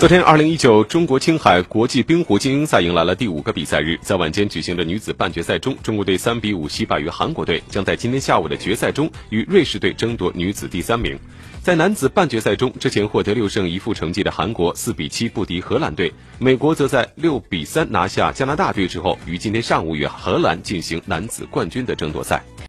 昨天二零一九中国青海国际冰壶精英赛迎来了第五个比赛日。在晚间举行的女子半决赛中中国队三比五惜败于韩国队将在今天下午的决赛中与瑞士队争夺女子第三名。在男子半决赛中之前获得六胜一负成绩的韩国四比七不敌荷兰队美国则在六比三拿下加拿大队之后于今天上午与荷兰进行男子冠军的争夺赛。